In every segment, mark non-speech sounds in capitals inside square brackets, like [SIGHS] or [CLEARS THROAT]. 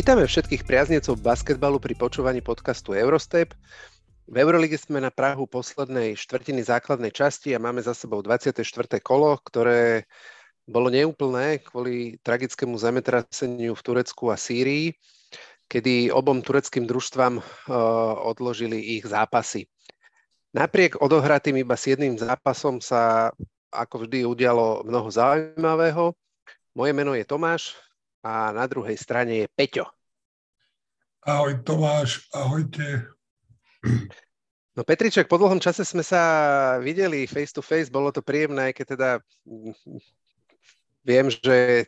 Vítame všetkých priaznecov basketbalu pri počúvaní podcastu Eurostep. V Eurolíge sme na Prahu poslednej štvrtiny základnej časti a máme za sebou 24. kolo, ktoré bolo neúplné kvôli tragickému zemetraseniu v Turecku a Sýrii, kedy obom tureckým družstvám uh, odložili ich zápasy. Napriek odohratým iba s jedným zápasom sa ako vždy udialo mnoho zaujímavého. Moje meno je Tomáš, a na druhej strane je Peťo. Ahoj Tomáš, ahojte. No Petriček, po dlhom čase sme sa videli face to face, bolo to príjemné, keď teda viem, že...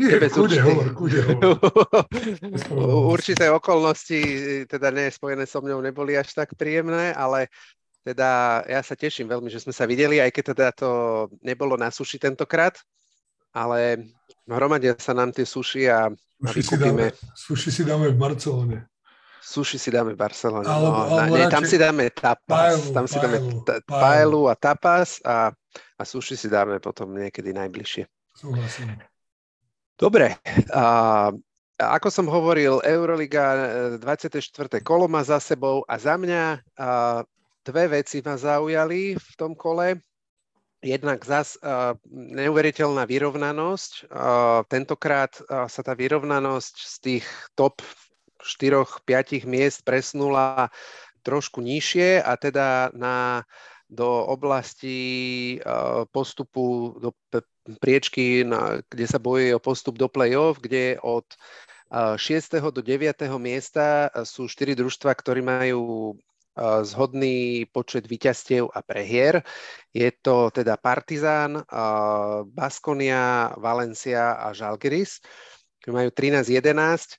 Nie, [LAUGHS] kude hovor, kude hovor. [LAUGHS] Určité okolnosti, teda ne, spojené so mňou, neboli až tak príjemné, ale teda ja sa teším veľmi, že sme sa videli, aj keď teda to nebolo na suši tentokrát, ale hromadia sa nám tie suši a, a vykúpime. Suši si dáme v Barcelone. Suši si dáme v Barcelone. Ale, no, ale nie, tam si dáme tapas. Paelu, tam si dáme ta, paelu a tapas a, a suši si dáme potom niekedy najbližšie. Súhlasím. Dobre. A, ako som hovoril, Euroliga 24. E, kolo má za sebou a za mňa a, dve veci ma zaujali v tom kole jednak zas uh, neuveriteľná vyrovnanosť. Uh, tentokrát uh, sa tá vyrovnanosť z tých top 4-5 miest presnula trošku nižšie a teda na, do oblasti postupu do priečky, na, kde sa bojuje o postup do play-off, kde od 6. do 9. miesta sú 4 družstva, ktorí majú zhodný počet výťastiev a prehier. Je to teda Partizán, Baskonia, Valencia a Žalgiris, majú 13-11.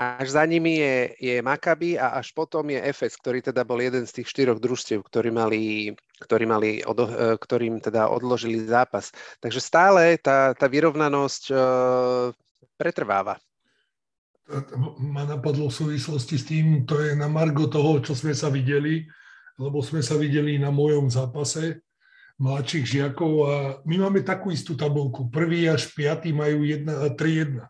Až za nimi je, je Maccabi a až potom je Efes, ktorý teda bol jeden z tých štyroch družstiev, ktorí mali, ktorí mali od, e, ktorým teda odložili zápas. Takže stále tá, tá vyrovnanosť pretrváva ma napadlo v súvislosti s tým, to je na margo toho, čo sme sa videli, lebo sme sa videli na mojom zápase mladších žiakov a my máme takú istú tabulku. Prvý až piatý majú 1 a 3-1.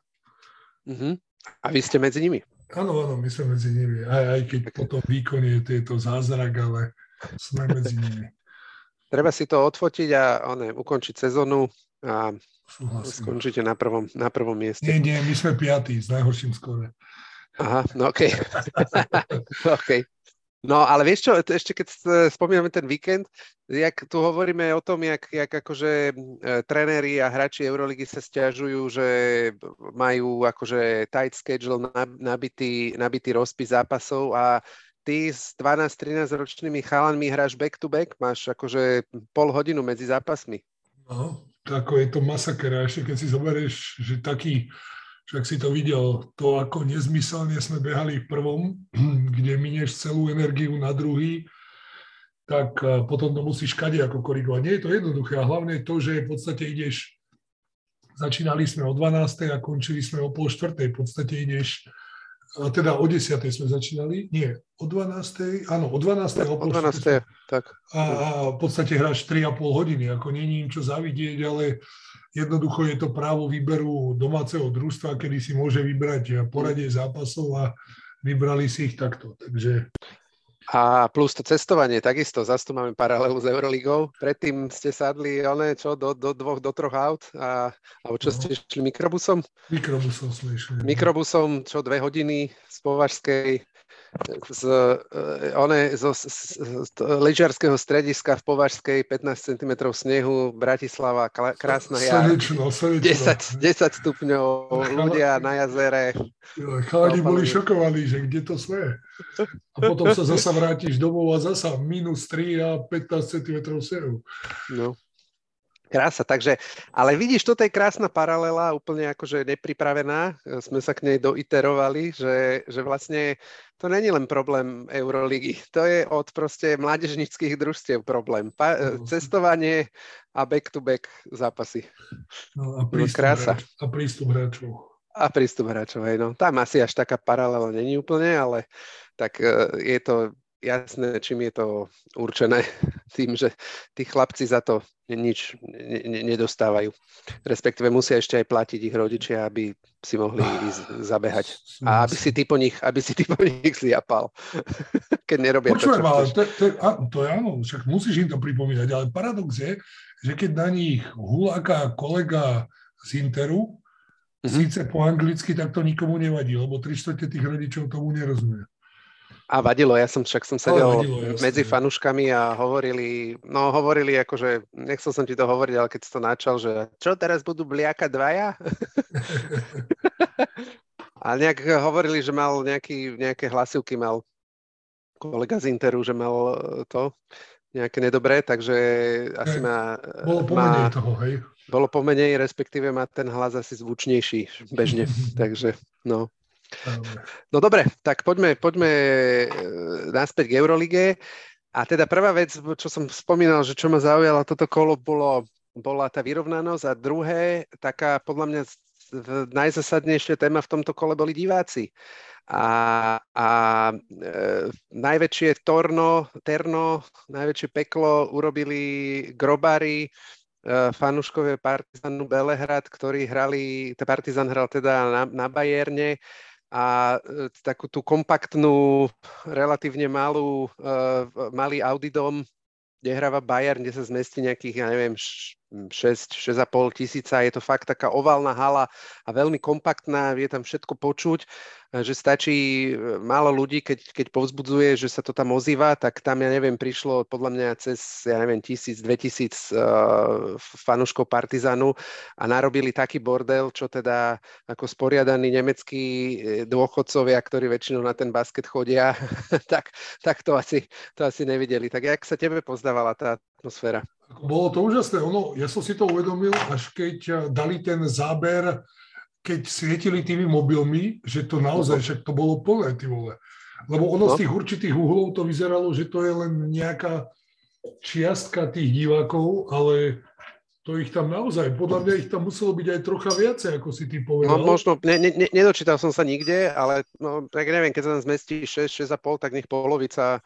Uh-huh. A vy ste medzi nimi? Áno, áno, my sme medzi nimi. Aj, aj keď potom výkon je tieto zázrak, ale sme medzi nimi. Treba si to odfotiť a one, ukončiť sezónu a Súhlasím. Skončíte na prvom, na prvom mieste. Nie, nie, my sme piatí s najhorším skore. Aha, no okej. Okay. [LAUGHS] okay. No ale vieš čo, ešte keď spomíname ten víkend, jak tu hovoríme o tom, jak, jak akože e, trenéri a hráči Euroligy sa stiažujú, že majú akože tight schedule, nabitý, nabitý rozpis zápasov a ty s 12-13 ročnými chalanmi hráš back to back, máš akože pol hodinu medzi zápasmi. No, ako je to masaker. A ešte keď si zoberieš, že taký, však si to videl, to ako nezmyselne sme behali v prvom, [CLEARS THROAT] kde minieš celú energiu na druhý, tak potom to musíš kade ako korigovať. Nie je to jednoduché a hlavne to, že v podstate ideš, začínali sme o 12. a končili sme o pol štvrtej, v podstate ideš a teda o 10. sme začínali, nie, o 12. áno, o 12. O, o 12. tak. A, a v podstate hráš 3,5 hodiny, ako není im čo zavidieť, ale jednoducho je to právo výberu domáceho družstva, kedy si môže vybrať poradie zápasov a vybrali si ich takto. Takže a plus to cestovanie, takisto, zase tu máme paralelu s Euroligou. Predtým ste sadli, one, čo, do, do dvoch, do troch aut, a, alebo čo no. ste išli mikrobusom? Mikrobusom sme išli. No. Mikrobusom, čo, dve hodiny z Považskej z, eh, one, zo z, z, lyžiarského strediska v Považskej 15 cm snehu, Bratislava, krásna jar. Slnečno, slnečno. 10, 10 stupňov, ľudia na jazere. Chalani boli šokovaní, že kde to sme. A potom sa zasa vrátiš domov a zasa minus 3 a 15 cm snehu. No. Krása, takže, ale vidíš, toto je krásna paralela, úplne akože nepripravená, sme sa k nej doiterovali, že, že vlastne to není len problém Euroligy, to je od proste mládežnických družstiev problém. Pa, no. Cestovanie a back-to-back zápasy. No a prístup, no, krása. Hráč, a prístup hráčov. A prístup hráčov, hej, no. Tam asi až taká paralela není úplne, ale tak e, je to jasné, čím je to určené, [LAUGHS] tým, že tí chlapci za to nič nedostávajú. Respektíve musia ešte aj platiť ich rodičia, aby si mohli [SIGHS] ísť zabehať. A aby si ty po nich, aby si ty po nich zliapal. [LAUGHS] Keď nerobia Počujem, to, ale to, to, to je áno, však musíš im to pripomínať, ale paradox je, že keď na nich huláka kolega z Interu, mm-hmm. síce po anglicky, tak to nikomu nevadí, lebo tri tých rodičov tomu nerozumie. A vadilo, ja som však som sedel vadilo, medzi fanúškami a hovorili, no hovorili akože, nechcel som ti to hovoriť, ale keď si to načal, že čo teraz budú bliaka dvaja? [LAUGHS] a nejak hovorili, že mal nejaký, nejaké hlasivky mal kolega z Interu, že mal e, to nejaké nedobré, takže asi má... Bolo pomenej má, toho, hej? Bolo pomenej, respektíve má ten hlas asi zvučnejší bežne, [LAUGHS] takže no. No dobre, tak poďme, poďme e, naspäť k Eurolige. A teda prvá vec, čo som spomínal, že čo ma zaujalo toto kolo, bolo, bola tá vyrovnanosť a druhé, taká podľa mňa najzasadnejšia téma v tomto kole boli diváci. A, a e, najväčšie torno, terno, najväčšie peklo urobili grobári, e, fanúškové Partizanu Belehrad, ktorí hrali, Partizan hral teda na, na Bajerne a e, takú tú kompaktnú, relatívne malú, uh, malý Audidom, kde hráva Bayern, kde sa zmestí nejakých, ja neviem, 6, 6,5 tisíca. Je to fakt taká oválna hala a veľmi kompaktná, je tam všetko počuť, že stačí e, málo ľudí, keď, keď povzbudzuje, že sa to tam ozýva, tak tam, ja neviem, prišlo podľa mňa cez, ja neviem, tisíc, dve tisíc uh, fanúškov Partizanu a narobili taký bordel, čo teda ako sporiadaní nemeckí e, dôchodcovia, ktorí väčšinou na ten basket chodia, [LAUGHS] tak, tak to, asi, to asi nevideli. Tak jak sa tebe pozdávala tá atmosféra? Bolo to úžasné. Ono, ja som si to uvedomil, až keď eh, dali ten záber, keď svietili tými mobilmi, že to naozaj, však to bolo plné, ty vole. Lebo ono no. z tých určitých uhlov to vyzeralo, že to je len nejaká čiastka tých divákov, ale to ich tam naozaj, podľa mňa ich tam muselo byť aj trocha viacej, ako si ty povedal. No možno, ne, ne, nedočítal som sa nikde, ale no, tak neviem, keď sa tam zmestí 6, 6,5, tak nech polovica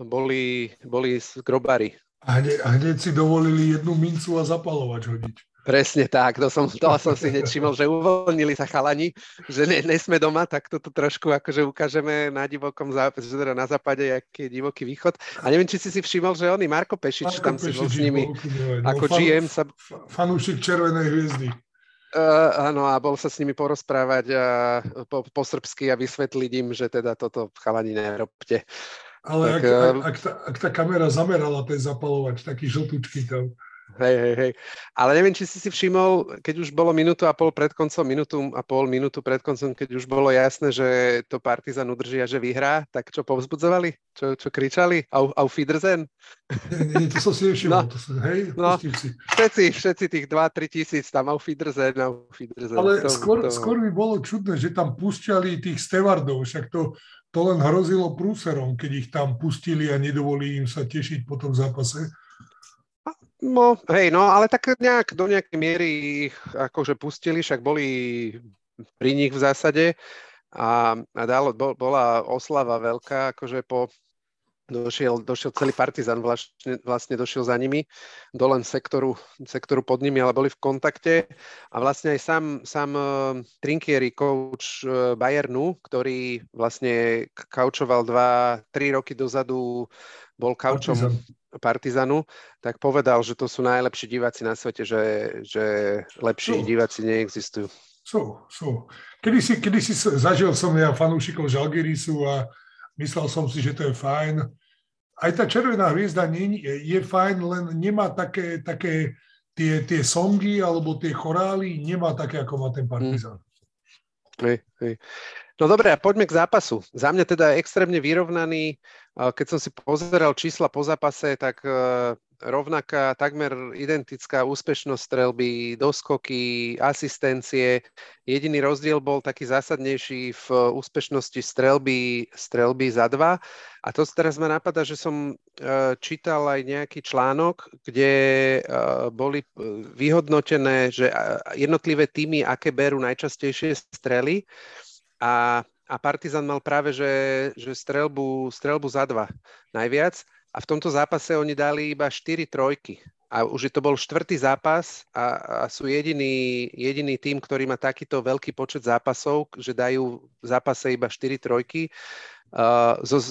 boli, boli grobári. A hneď, a hneď si dovolili jednu mincu a zapalovač hodiť. Presne tak, to som, to som si hneď všimol, že uvoľnili sa chalani, že ne, nesme doma, tak toto trošku akože ukážeme na divokom západe, teda na západe, aký je divoký východ. A neviem, či si si všimol, že oni, Marko Pešič, Marko tam Pešič si bol s nimi, ako no, GM sa... Fanúšik Červenej hviezdy. Uh, áno, a bol sa s nimi porozprávať uh, po, po srbsky a vysvetliť im, že teda toto chalani nerobte. Ale tak, ak, ak, ak, tá, ak tá kamera zamerala ten zapalovač, taký žltučky tam. Hej, hej, hej. Ale neviem, či si si všimol, keď už bolo minútu a pol pred koncom, minútu a pol minútu pred koncom, keď už bolo jasné, že to Partizan udrží a že vyhrá, tak čo povzbudzovali? Čo, čo kričali? Au, au Fiedersen? Nie, nie, to som si nevšimol. No, to som, hej, no, si. Všetci, všetci tých 2-3 tisíc tam au Fiedersen, au Fiedersen. Ale to, skôr, to... skôr by bolo čudné, že tam púšťali tých stevardov, však to to len hrozilo prúserom, keď ich tam pustili a nedovolí im sa tešiť po tom zápase. No, hej, no, ale tak nejak do nejakej miery ich akože pustili, však boli pri nich v zásade a, a dalo, bola oslava veľká, akože po došiel, došiel celý partizan, vlastne, vlastne došiel za nimi do len sektoru, sektoru pod nimi, ale boli v kontakte a vlastne aj sám, sám uh, Trinkieri, coach uh, Bayernu, ktorý vlastne kaučoval dva, tri roky dozadu, bol kaučom Partizan. Partizanu, tak povedal, že to sú najlepší diváci na svete, že, že lepší sú. diváci neexistujú. Sú, sú. Kedy si, kedy si zažil som ja fanúšikov Žalgirisu a myslel som si, že to je fajn aj tá Červená hviezda nie, je fajn, len nemá také, také tie, tie songy alebo tie chorály, nemá také, ako má ten Partizan. Hmm. Hej, hej. No dobre, a poďme k zápasu. Za mňa teda extrémne vyrovnaný. Keď som si pozeral čísla po zápase, tak rovnaká, takmer identická úspešnosť strelby, doskoky, asistencie. Jediný rozdiel bol taký zásadnejší v úspešnosti strelby, strelby za dva. A to teraz ma napadá, že som e, čítal aj nejaký článok, kde e, boli e, vyhodnotené, že jednotlivé týmy, aké berú najčastejšie strely. A a Partizan mal práve, že, že strelbu, strelbu za dva najviac a v tomto zápase oni dali iba 4 trojky. A už to bol štvrtý zápas a, a sú jediný, jediný tým, ktorý má takýto veľký počet zápasov, že dajú v zápase iba 4 trojky. Uh, zo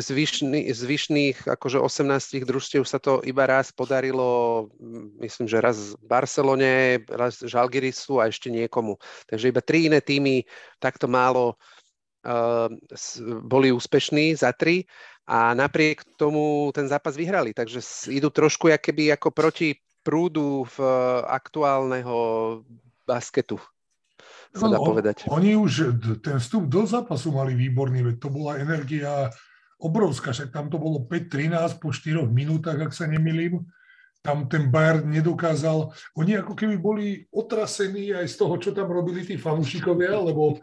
zvyšný, zvyšných akože 18 družstiev sa to iba raz podarilo, myslím, že raz v Barcelone, raz Žalgirisu a ešte niekomu. Takže iba tri iné týmy takto málo boli úspešní za tri a napriek tomu ten zápas vyhrali, takže idú trošku keby ako proti prúdu v aktuálneho basketu, sa dá no, povedať. Oni už ten vstup do zápasu mali výborný, veď to bola energia obrovská, však tam to bolo 5-13 po 4 minútach, ak sa nemilím. Tam ten Bayern nedokázal, oni ako keby boli otrasení aj z toho, čo tam robili tí fanúšikovia, lebo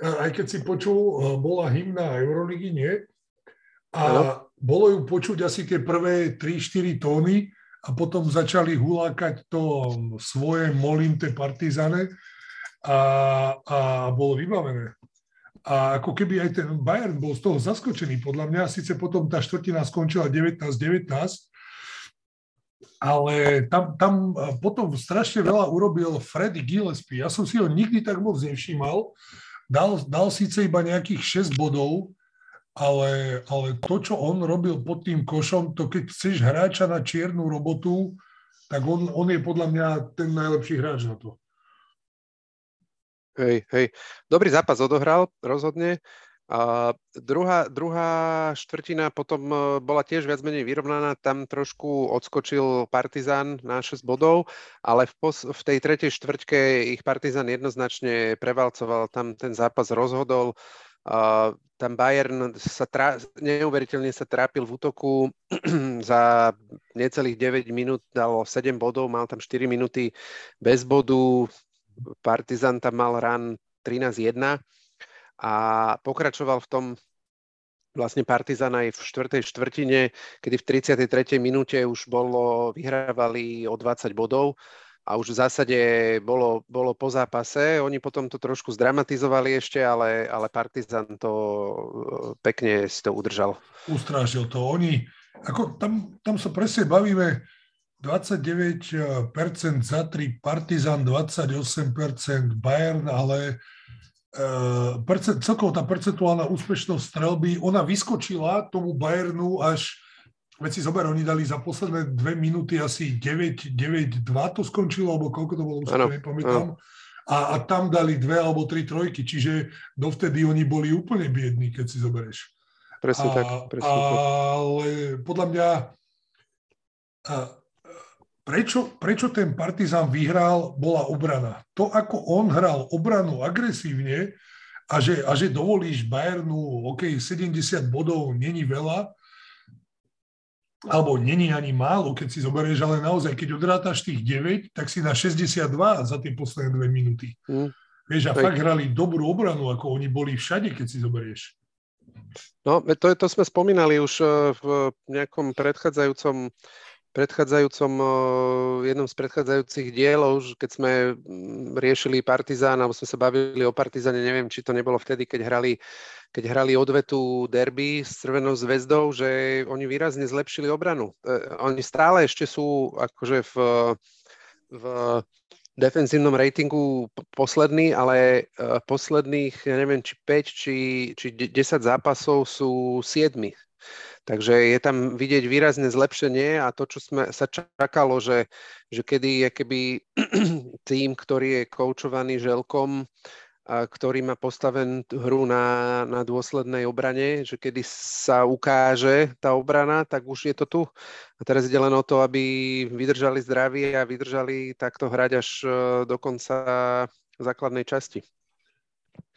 aj keď si počul, eh, bola hymna Euroligy, nie? A ano. bolo ju počuť asi tie prvé 3-4 tóny a potom začali hulákať to svoje molinté partizane a, a bolo vybavené. A ako keby aj ten Bayern bol z toho zaskočený, podľa mňa, síce potom tá štvrtina skončila 19-19, ale tam, tam potom strašne veľa urobil Freddy Gillespie. Ja som si ho nikdy tak moc nevšímal. Dal, dal síce iba nejakých 6 bodov, ale, ale to, čo on robil pod tým košom, to keď chceš hráča na čiernu robotu, tak on, on je podľa mňa ten najlepší hráč na to. Hej, hej. Dobrý zápas odohral, rozhodne. A druhá, druhá štvrtina potom e, bola tiež viac menej vyrovnaná, tam trošku odskočil Partizan na 6 bodov, ale v, pos- v tej tretej štvrťke ich Partizan jednoznačne prevalcoval, tam ten zápas rozhodol. Uh, tam Bayern sa tra- neuveriteľne sa trápil v útoku, [CLEARS THROAT] za necelých 9 minút dal 7 bodov, mal tam 4 minúty bez bodu, Partizan tam mal ran 13-1 a pokračoval v tom vlastne Partizan aj v štvrtej štvrtine, kedy v 33. minúte už bolo, vyhrávali o 20 bodov a už v zásade bolo, bolo po zápase. Oni potom to trošku zdramatizovali ešte, ale, ale Partizan to e, pekne si to udržal. Ustrážil to. Oni, ako tam, tam sa presne bavíme, 29% za 3 Partizan, 28% Bayern, ale percent, celkovo tá percentuálna úspešnosť strelby, ona vyskočila tomu Bayernu až Veď si zober, oni dali za posledné dve minúty asi 9-2 to skončilo, alebo koľko to bolo, už ano, nepamätám. A, a tam dali dve alebo tri trojky, čiže dovtedy oni boli úplne biední, keď si zoberieš. Presne a, tak. Presne ale tak. podľa mňa a, prečo, prečo ten Partizan vyhral, bola obrana. To, ako on hral obranu agresívne a že, a že dovolíš Bayernu, OK, 70 bodov není veľa, alebo není ani málo, keď si zoberieš, ale naozaj, keď odrátaš tých 9, tak si na 62 za tie posledné dve minúty. Mm. Vieš, a tak. fakt hrali dobrú obranu, ako oni boli všade, keď si zoberieš. No, to, to sme spomínali už eh, v nejakom predchádzajúcom predchádzajúcom, jednom z predchádzajúcich dielov, keď sme mm, riešili Partizán, alebo sme sa bavili o Partizáne, neviem, či to nebolo vtedy, keď hrali, keď hrali odvetu derby s Červenou zväzdou, že oni výrazne zlepšili obranu. E, oni stále ešte sú akože v, v defenzívnom ratingu posledný, ale e, posledných, ja neviem, či 5, či, či 10 zápasov sú 7 Takže je tam vidieť výrazné zlepšenie a to, čo sme, sa čakalo, že, že kedy je keby [CLEARS THROAT] tým, ktorý je koučovaný želkom, a ktorý má postaven hru na, na dôslednej obrane, že kedy sa ukáže tá obrana, tak už je to tu. A teraz ide len o to, aby vydržali zdraví a vydržali takto hrať až e, do konca základnej časti.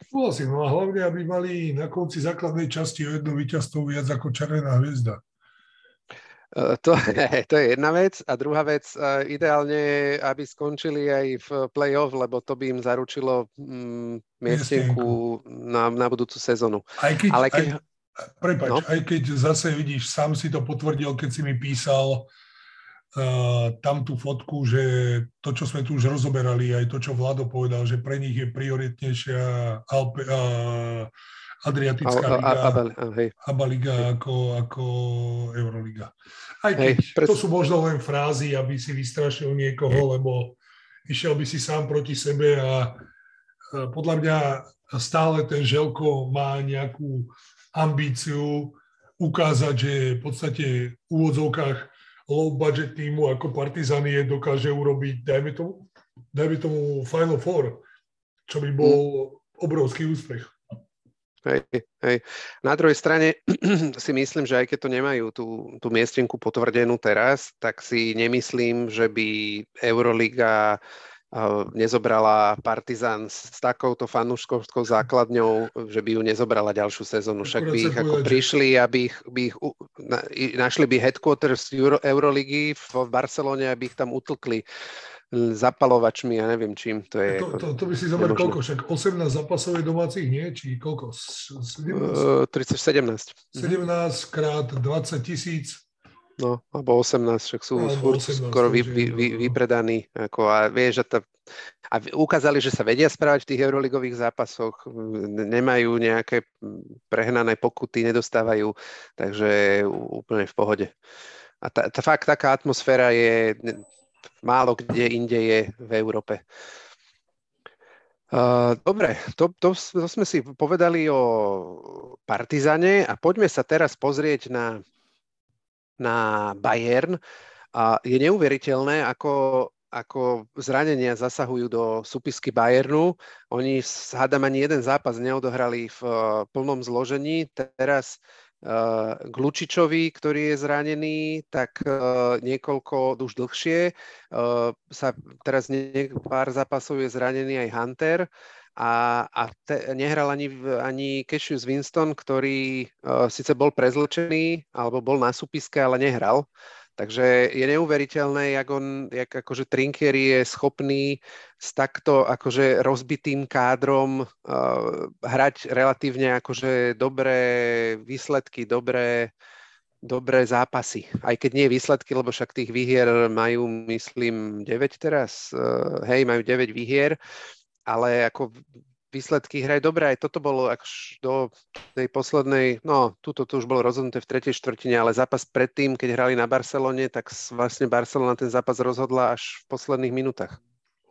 Súhlasím, no a hlavne, aby mali na konci základnej časti o jedno víťazstvo viac ako Červená hviezda. E, to, [LAUGHS] to je jedna vec. A druhá vec, e, ideálne, aby skončili aj v play-off, lebo to by im zaručilo mm, miestenku na, na budúcu sezónu. Aj keď, Ale keď... Aj, prepač, no? aj keď zase vidíš, sám si to potvrdil, keď si mi písal, tam tú fotku, že to, čo sme tu už rozoberali, aj to, čo Vlado povedal, že pre nich je prioritnejšia Alpe, uh, Adriatická liga, a, a, a, hej. Aba liga ako, ako Euroliga. Aj keď hej, pres... to sú možno len frázy, aby si vystrašil niekoho, lebo išiel by si sám proti sebe a podľa mňa stále ten Želko má nejakú ambíciu ukázať, že v podstate v úvodzovkách low budget týmu ako Partizan je dokáže urobiť, dajme tomu, dajme tomu Final Four, čo by bol obrovský úspech. Hej, hej. Na druhej strane [CLEARS THROAT] si myslím, že aj keď to nemajú tú, tú miestenku potvrdenú teraz, tak si nemyslím, že by Euroliga nezobrala Partizan s takouto fanúškovskou základňou, že by ju nezobrala ďalšiu sezónu. Však by ich ako prišli, aby ich, by ich na, našli by headquarters Euro, Euroligy v, v Barcelone, aby ich tam utlkli zapalovačmi, ja neviem čím to je. To, to, to by si zober koľko, však 18 zápasov je domácich, nie? Či koľko? 17? Uh, 30, 17. 17 krát 20 tisíc. No, alebo 18, však sú no, furt 18, skoro vy, vy, vy, no. vypredaní. Ako, a vieš, že to, a ukázali, že sa vedia správať v tých euroligových zápasoch, nemajú nejaké prehnané pokuty, nedostávajú, takže úplne v pohode. A tá, tá fakt taká atmosféra je málo kde inde je v Európe. Uh, dobre, to, to, to sme si povedali o Partizane a poďme sa teraz pozrieť na, na Bayern. A je neuveriteľné, ako, ako zranenia zasahujú do súpisky Bayernu. Oni hádam ani jeden zápas neodohrali v plnom zložení. Teraz Eh, Glučičovi, ktorý je zranený, tak uh, niekoľko, už dlhšie, uh, sa teraz nie, pár zápasov je zranený aj Hunter a, a te, nehral ani, ani Cassius Winston, ktorý uh, síce bol prezlčený, alebo bol na súpiske, ale nehral. Takže je neuveriteľné, jak on, jak akože Trinkier je schopný s takto akože rozbitým kádrom uh, hrať relatívne akože dobré výsledky, dobré, dobré zápasy. Aj keď nie výsledky, lebo však tých výhier majú, myslím, 9 teraz. Uh, hej, majú 9 výhier, ale ako výsledky hrajú dobre. Aj toto bolo až do tej poslednej, no, tuto to už bolo rozhodnuté v tretej štvrtine, ale zápas predtým, keď hrali na Barcelone, tak vlastne Barcelona ten zápas rozhodla až v posledných minútach.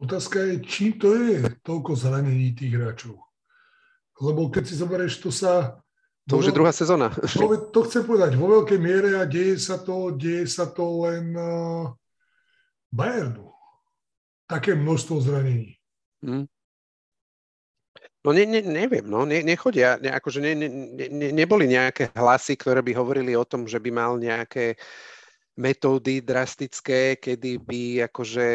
Otázka je, či to je toľko zranení tých hráčov. Lebo keď si zoberieš, to sa... To už je druhá sezóna. To, to chcem povedať, vo veľkej miere a deje sa to, deje sa to len uh, Bayernu. Také množstvo zranení. Hmm. No ne, ne, neviem, no ne, nechodia, ne, akože ne, ne, ne, neboli nejaké hlasy, ktoré by hovorili o tom, že by mal nejaké metódy drastické, kedy by akože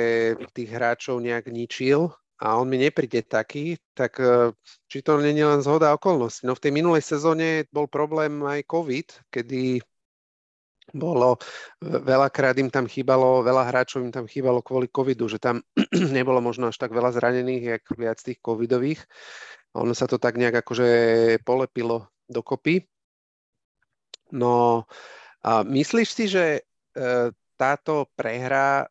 tých hráčov nejak ničil a on mi nepríde taký, tak e, či to nie je len zhoda okolností. No v tej minulej sezóne bol problém aj COVID, kedy bolo, veľakrát im tam chýbalo, veľa hráčov im tam chýbalo kvôli covidu, že tam [CLEARS THROAT] nebolo možno až tak veľa zranených, jak viac tých covidových. Ono sa to tak nejak akože polepilo dokopy. No, a myslíš si, že e, táto prehra e,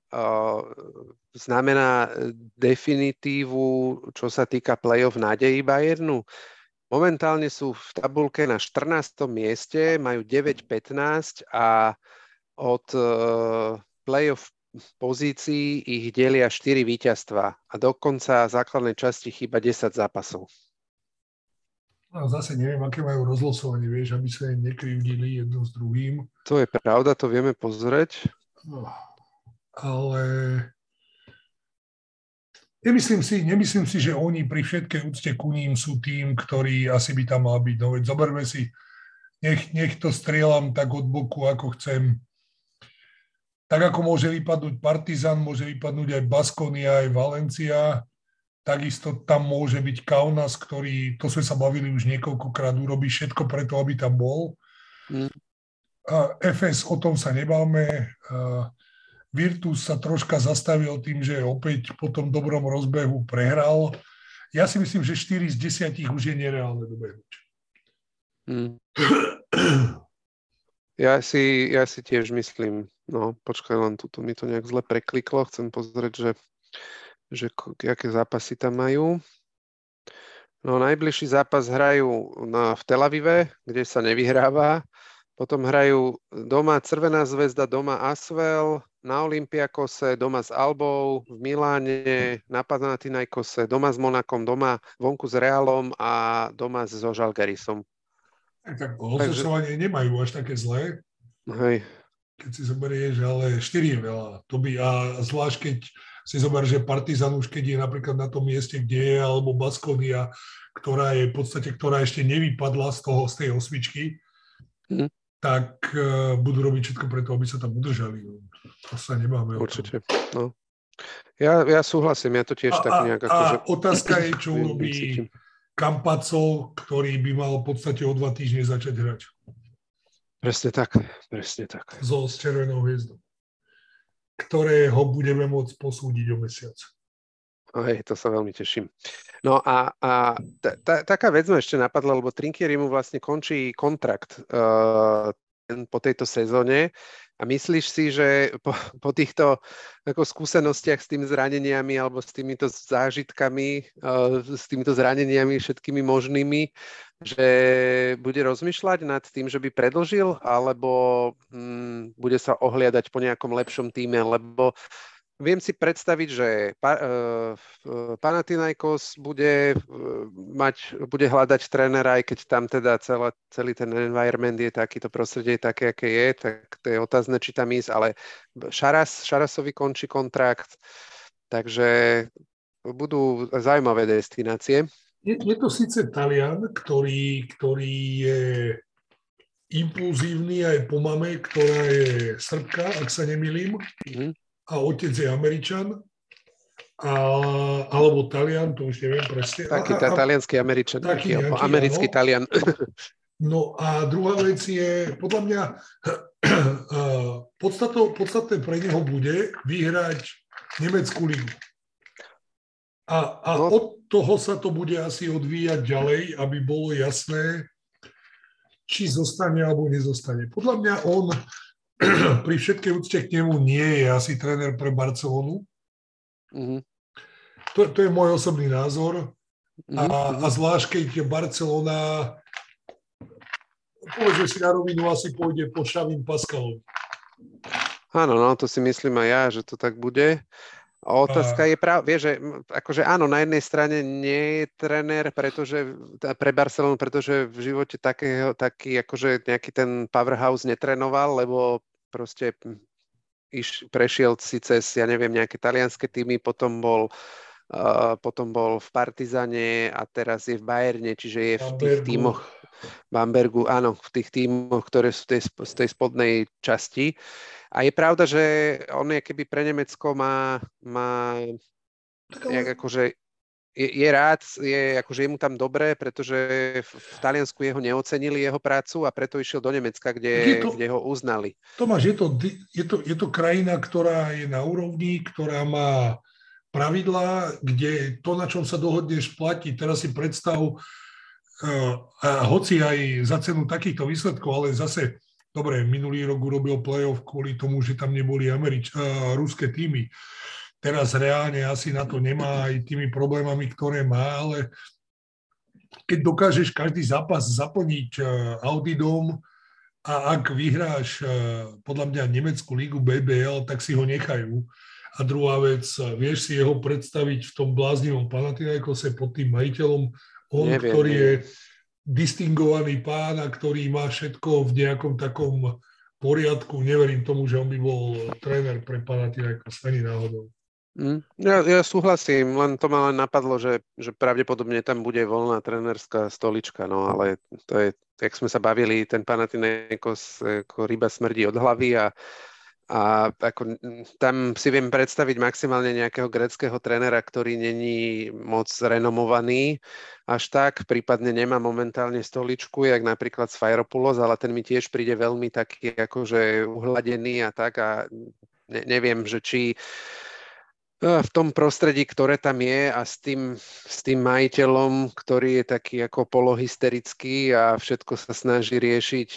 znamená definitívu, čo sa týka play-off nádejí Bayernu? Momentálne sú v tabulke na 14. mieste, majú 9-15 a od e, play-off pozícií ich delia 4 víťazstva a dokonca základnej časti chýba 10 zápasov. No, zase neviem, aké majú rozlosovanie, vieš, aby sa im nekrivdili jedno s druhým. To je pravda, to vieme pozrieť. No, ale nemyslím si, nemyslím si, že oni pri všetkej úcte ku ním sú tým, ktorí asi by tam mal byť. No veď zoberme si, nech, nech to strieľam tak od boku, ako chcem. Tak ako môže vypadnúť Partizan, môže vypadnúť aj Baskonia, aj Valencia, Takisto tam môže byť Kaunas, ktorý, to sme sa bavili už niekoľkokrát, urobí všetko preto, aby tam bol. Mm. FS, o tom sa nebáme. Virtus sa troška zastavil tým, že opäť po tom dobrom rozbehu prehral. Ja si myslím, že 4 z 10 už je nereálne dobehnúť. Mm. Ja si, ja si tiež myslím, no počkaj, len tuto mi to nejak zle prekliklo, chcem pozrieť, že že aké zápasy tam majú. No najbližší zápas hrajú na, v Tel Avive, kde sa nevyhráva. Potom hrajú doma Crvená zväzda, doma Asvel, na Olympiakose, doma s Albou, v Miláne, na Panathinaikose, doma s Monakom, doma vonku s Realom a doma so Žalgarisom. Tak rozlišovanie Takže... nemajú až také zlé. Hej. Keď si zoberieš, ale 4 je veľa. To by, a zvlášť keď si zober, že Partizan už keď je napríklad na tom mieste, kde je, alebo Baskonia, ktorá je v podstate, ktorá ešte nevypadla z toho, z tej osmičky, mm tak uh, budú robiť všetko preto, aby sa tam udržali. To sa nemáme Určite. No. Ja, ja súhlasím, ja to tiež a, tak nejak... A, akože... a otázka je, čo [COUGHS] urobí Kampaco, ktorý by mal v podstate o dva týždne začať hrať. Presne tak, presne tak. So s Červenou hviezdou, ktorého budeme môcť posúdiť o mesiac. Hej, to sa veľmi teším. No a, a t- t- taká vec ma ešte napadla, lebo Trinkieri mu vlastne končí kontrakt uh, po tejto sezóne. A myslíš si, že po, po týchto ako skúsenostiach s tými zraneniami alebo s týmito zážitkami, uh, s týmito zraneniami všetkými možnými, že bude rozmýšľať nad tým, že by predlžil alebo um, bude sa ohliadať po nejakom lepšom týme, lebo Viem si predstaviť, že pa, uh, Panathinaikos bude, uh, mať, bude hľadať trénera, aj keď tam teda celá, celý ten environment je taký, to prostredie je také, aké je, tak to je otázne, či tam ísť, ale Šaras, Šarasovi končí kontrakt, takže budú zaujímavé destinácie. Je, je to síce Talian, ktorý, ktorý je impulzívny aj po mame, ktorá je Srbka, ak sa nemilím. Mm-hmm a otec je Američan, a, alebo Talian, to už neviem presne. Taký tá, talianský Američan, taký nejaký, americký no. Talian. [LAUGHS] No a druhá vec je, podľa mňa, [CLEARS THROAT] podstatou, podstatné pre neho bude vyhrať Nemeckú ligu. A, a no. od toho sa to bude asi odvíjať ďalej, aby bolo jasné, či zostane alebo nezostane. Podľa mňa on [CLEARS THROAT] pri všetkej úcte k nemu nie je asi tréner pre Barcelonu. Mm-hmm. To, to je môj osobný názor. Mm-hmm. A, mhm. a zvlášť, keď Barcelona povedzme si na rovinu, asi pôjde po Šavým Paskalovi. Áno, no, to si myslím aj ja, že to tak bude. A otázka je práve, vieš, že akože áno, na jednej strane nie je trenér, pretože pre Barcelonu, pretože v živote takého, taký akože nejaký ten powerhouse netrenoval, lebo proste iš, prešiel si cez, ja neviem, nejaké talianské týmy, potom bol Uh, potom bol v Partizane a teraz je v Bayerne, čiže je v tých týmoch Bambergu, áno, v tých týmoch, ktoré sú tej, z tej spodnej časti. A je pravda, že on je keby pre Nemecko má, má nejak akože je, je rád, je, akože je mu tam dobré, pretože v, v Taliansku jeho neocenili jeho prácu a preto išiel do Nemecka, kde, to, kde ho uznali. Tomáš, je to, je, to, je to krajina, ktorá je na úrovni, ktorá má pravidlá, kde to, na čom sa dohodneš, platí. Teraz si predstav, uh, a hoci aj za cenu takýchto výsledkov, ale zase, dobre, minulý rok urobil playoff kvôli tomu, že tam neboli Američ- uh, ruské týmy. Uh, teraz reálne asi na to nemá aj tými problémami, ktoré má, ale keď dokážeš každý zápas zaplniť e, Audidom a ak vyhráš e, podľa mňa Nemeckú lígu BBL, tak si ho nechajú. A druhá vec, vieš si jeho predstaviť v tom bláznivom Panathinaikose pod tým majiteľom, on, neviem, ktorý neviem. je distingovaný pán a ktorý má všetko v nejakom takom poriadku. Neverím tomu, že on by bol tréner pre Panathinaikos ani náhodou. Mm, ja, ja súhlasím, len to ma len napadlo, že, že pravdepodobne tam bude voľná trenerská stolička, no ale to je, jak sme sa bavili, ten Panathinaikos ako ryba smrdí od hlavy a, a ako, tam si viem predstaviť maximálne nejakého greckého trénera, ktorý není moc renomovaný až tak, prípadne nemá momentálne stoličku, jak napríklad Sfairopoulos, ale ten mi tiež príde veľmi taký akože uhladený a tak a ne, neviem, že či v tom prostredí, ktoré tam je a s tým, s tým majiteľom, ktorý je taký ako polohysterický a všetko sa snaží riešiť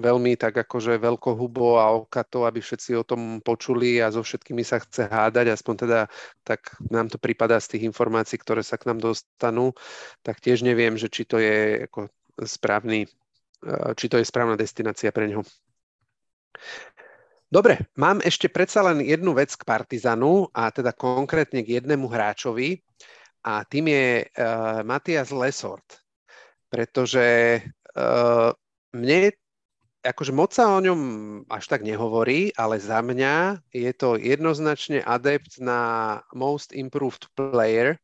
veľmi tak akože veľkohubo a okato, aby všetci o tom počuli a so všetkými sa chce hádať, aspoň teda tak nám to prípada z tých informácií, ktoré sa k nám dostanú, tak tiež neviem, že či to je ako správny, či to je správna destinácia pre neho. Dobre, mám ešte predsa len jednu vec k Partizanu a teda konkrétne k jednému hráčovi a tým je uh, Matias Lesort, pretože uh, mne akože moc sa o ňom až tak nehovorí, ale za mňa je to jednoznačne adept na Most Improved Player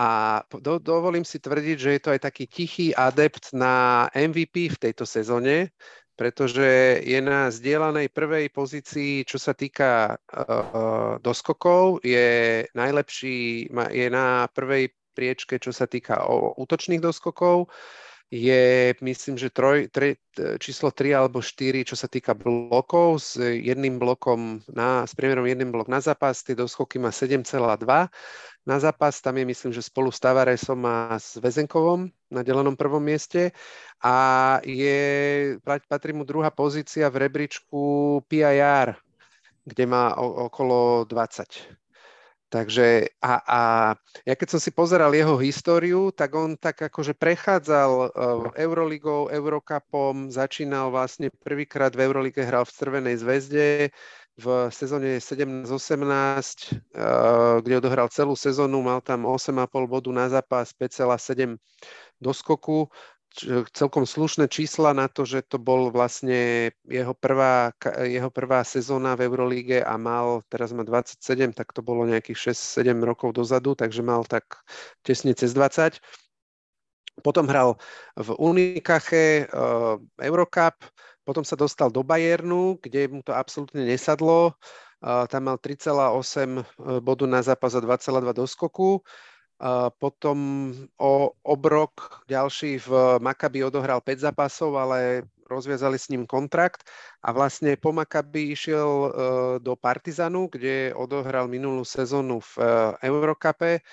a do, dovolím si tvrdiť, že je to aj taký tichý adept na MVP v tejto sezóne, pretože je na zdieľanej prvej pozícii, čo sa týka uh, doskokov, je najlepší, je na prvej priečke, čo sa týka útočných doskokov, je, myslím, že troj, tre, číslo 3 alebo 4, čo sa týka blokov, s jedným blokom, na, s priemerom jedným blok na zápas, tie doskoky má 7,2 na zápas, tam je, myslím, že spolu s Tavaresom a s Vezenkovom na delenom prvom mieste. A je, patrí mu druhá pozícia v rebríčku PIR, kde má o, okolo 20 Takže a, a ja keď som si pozeral jeho históriu, tak on tak akože prechádzal uh, Euroligou, Eurocupom, začínal vlastne prvýkrát v Eurolige, hral v Červenej zväzde, v sezóne 17-18, uh, kde odohral celú sezónu, mal tam 8,5 bodu na zápas, 5,7 do skoku celkom slušné čísla na to, že to bol vlastne jeho prvá, jeho prvá sezóna v Eurolíge a mal, teraz má 27, tak to bolo nejakých 6-7 rokov dozadu, takže mal tak tesne cez 20. Potom hral v Unikache uh, Eurocup, potom sa dostal do Bayernu, kde mu to absolútne nesadlo. Tam mal 3,8 eh, bodu na zápas a 2,2 do skoku. Potom o obrok ďalší v Makabi odohral 5 zápasov, ale rozviazali s ním kontrakt a vlastne po Makabi išiel e, do Partizanu, kde odohral minulú sezónu v e, Eurokape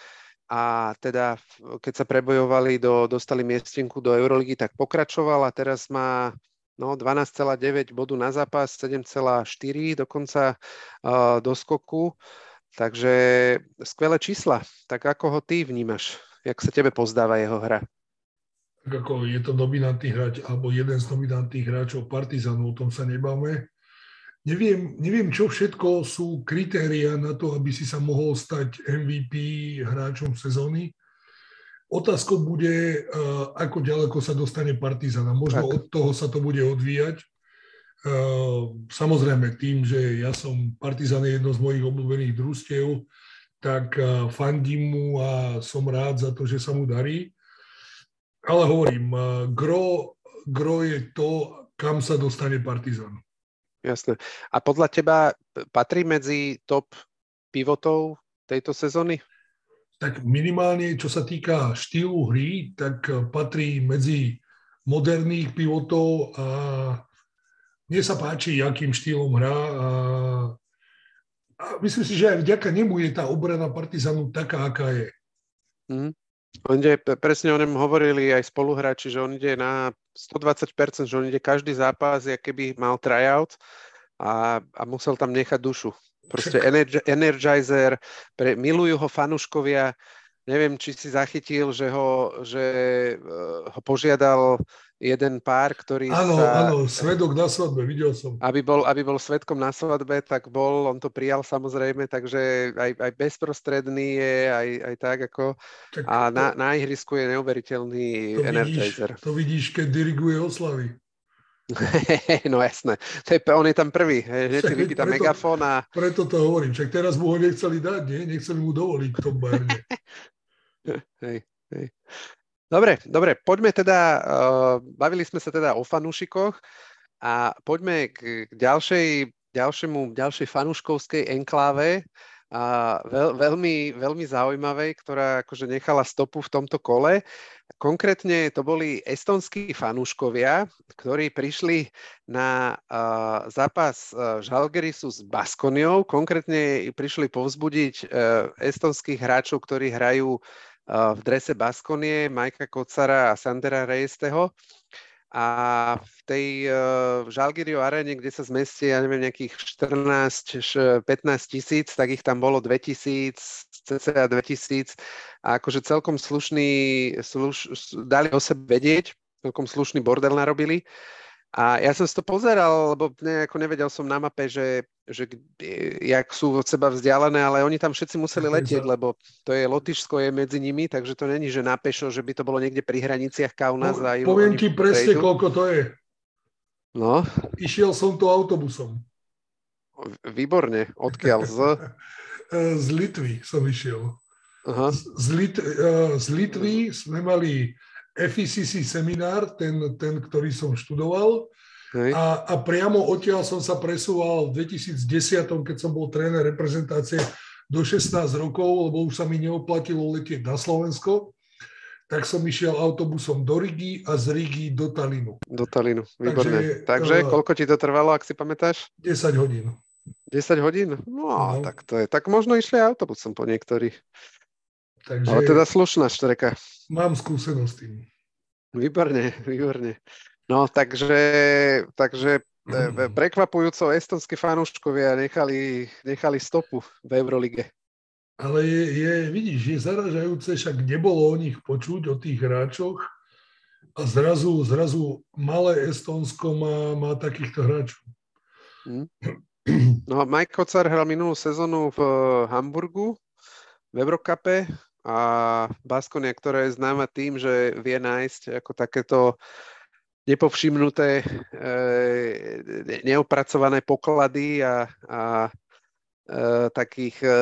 a teda keď sa prebojovali, do, dostali miestenku do Euroligy, tak pokračoval a teraz má no, 12,9 bodu na zápas, 7,4 dokonca uh, do skoku. Takže skvelé čísla. Tak ako ho ty vnímaš? Jak sa tebe pozdáva jeho hra? Tak ako je to dominantný hráč, alebo jeden z dominantných hráčov Partizanu, o tom sa nebáme. Neviem, neviem, čo všetko sú kritéria na to, aby si sa mohol stať MVP hráčom sezóny. Otázkou bude, ako ďaleko sa dostane Partizana. Možno tak. od toho sa to bude odvíjať. Samozrejme tým, že ja som Partizan je jedno z mojich obľúbených družstiev, tak fandím mu a som rád za to, že sa mu darí. Ale hovorím, gro, gro je to, kam sa dostane Partizan. Jasné. A podľa teba patrí medzi top pivotov tejto sezóny? Tak minimálne, čo sa týka štýlu hry, tak eh, patrí medzi moderných pivotov a mne sa páči, akým štýlom hrá a, a myslím si, že aj vďaka nemu je tá obrana Partizanu taká, aká je. Mm. On ide, presne o ňom hovorili aj spoluhráči, že on ide na 120%, že on ide každý zápas, keby mal tryout a, a musel tam nechať dušu. Proste energi- energizer, pre, milujú ho fanúškovia, neviem, či si zachytil, že ho, že, uh, ho požiadal jeden pár, ktorý áno, sa... Áno, svedok na svadbe, videl som. Aby bol, aby bol svedkom na svadbe, tak bol, on to prijal samozrejme, takže aj, aj bezprostredný je, aj, aj tak ako... Tak a na, na ihrisku je neuveriteľný to energizer. Vidíš, to vidíš, keď diriguje oslavy. [LAUGHS] no jasné, to je, on je tam prvý, že si vypýta megafón a... Preto to hovorím, však teraz mu ho nechceli dať, nie? Nechceli mu dovoliť v tom Bayerne. [LAUGHS] hej, hej. Dobre, dobre, poďme teda, uh, bavili sme sa teda o fanúšikoch a poďme k, ďalšej, ďalšiemu, ďalšej fanúškovskej enkláve, a veľ, veľmi, veľmi zaujímavej, ktorá akože nechala stopu v tomto kole. Konkrétne to boli estonskí fanúškovia, ktorí prišli na uh, zápas uh, Žalgerisu s Baskoniou. Konkrétne prišli povzbudiť uh, estonských hráčov, ktorí hrajú v drese Baskonie, Majka Kocara a Sandera Rejesteho. A v tej uh, Žalgirio arene, kde sa zmestí, ja neviem, nejakých 14 15 tisíc, tak ich tam bolo 2000, cca 2000 a akože celkom slušný, sluš, dali o sebe vedieť, celkom slušný bordel narobili. A ja som si to pozeral, lebo nejako nevedel som na mape, že, že jak sú od seba vzdialené, ale oni tam všetci museli [LAUGHS] letieť, lebo to je Lotyšsko je medzi nimi, takže to není, že na pešo, že by to bolo niekde pri hraniciach Kaunas. No, a poviem ti presne, prejdu. koľko to je. No. Išiel som to autobusom. Výborne. Odkiaľ? Z? [LAUGHS] z Litvy som išiel. Aha. Z, z, Lit, z Litvy sme mali FECC seminár, ten, ten ktorý som študoval. A, a priamo odtiaľ som sa presúval v 2010, keď som bol tréner reprezentácie do 16 rokov, lebo už sa mi neoplatilo letieť na Slovensko, tak som išiel autobusom do Rigi a z Rigi do Talinu. Do Talinu, výborné. Takže, Takže uh, koľko ti to trvalo, ak si pamätáš? 10 hodín. 10 hodín? No, no. tak to je, tak možno išli autobusom po niektorých. Takže Ale teda slušná štreka. Mám skúsenosť s tým. Výborne, výborne. No, takže, takže e, e, [CLEARS THROAT] prekvapujúco estonskí fanúškovia nechali, nechali stopu v Eurolige. Ale je, je, vidíš, je zaražajúce, však nebolo o nich počuť, o tých hráčoch a zrazu, zrazu malé Estonsko má, má takýchto hráčov. Hm. No Mike Kocar hral minulú sezónu v Hamburgu v Eurocupe a Baskonia, ktorá je známa tým, že vie nájsť ako takéto nepovšimnuté, e, neopracované poklady a, a e, takých, e,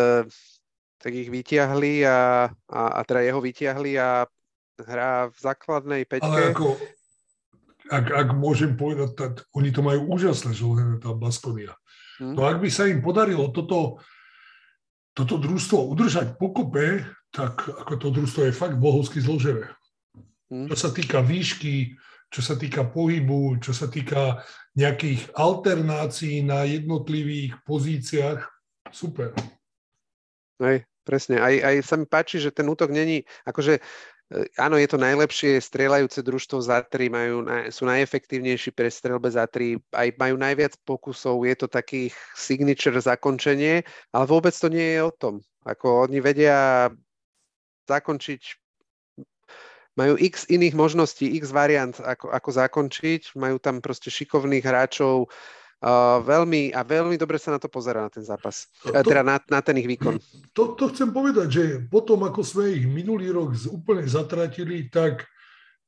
takých vyťahli a, a, a teda jeho vyťahli a hrá v základnej peťke. Ale ako, ak, ak môžem povedať, tak oni to majú úžasné, že tá Baskonia. Hmm. No ak by sa im podarilo toto, toto družstvo udržať pokope, tak ako to družstvo je fakt bohovsky zložené. Hmm. Čo sa týka výšky, čo sa týka pohybu, čo sa týka nejakých alternácií na jednotlivých pozíciách, super. Hej, presne. Aj, aj sa mi páči, že ten útok není, akože e, áno, je to najlepšie strieľajúce družstvo za tri, majú, sú najefektívnejší pre strelbe za tri, aj majú najviac pokusov, je to takých signature zakončenie, ale vôbec to nie je o tom. Ako oni vedia zakončiť majú x iných možností, x variant, ako, ako zakončiť. Majú tam proste šikovných hráčov, uh, veľmi, a veľmi dobre sa na to pozera, na ten zápas. To, teda na, na ten ich výkon. To, to chcem povedať, že potom, ako sme ich minulý rok úplne zatratili, tak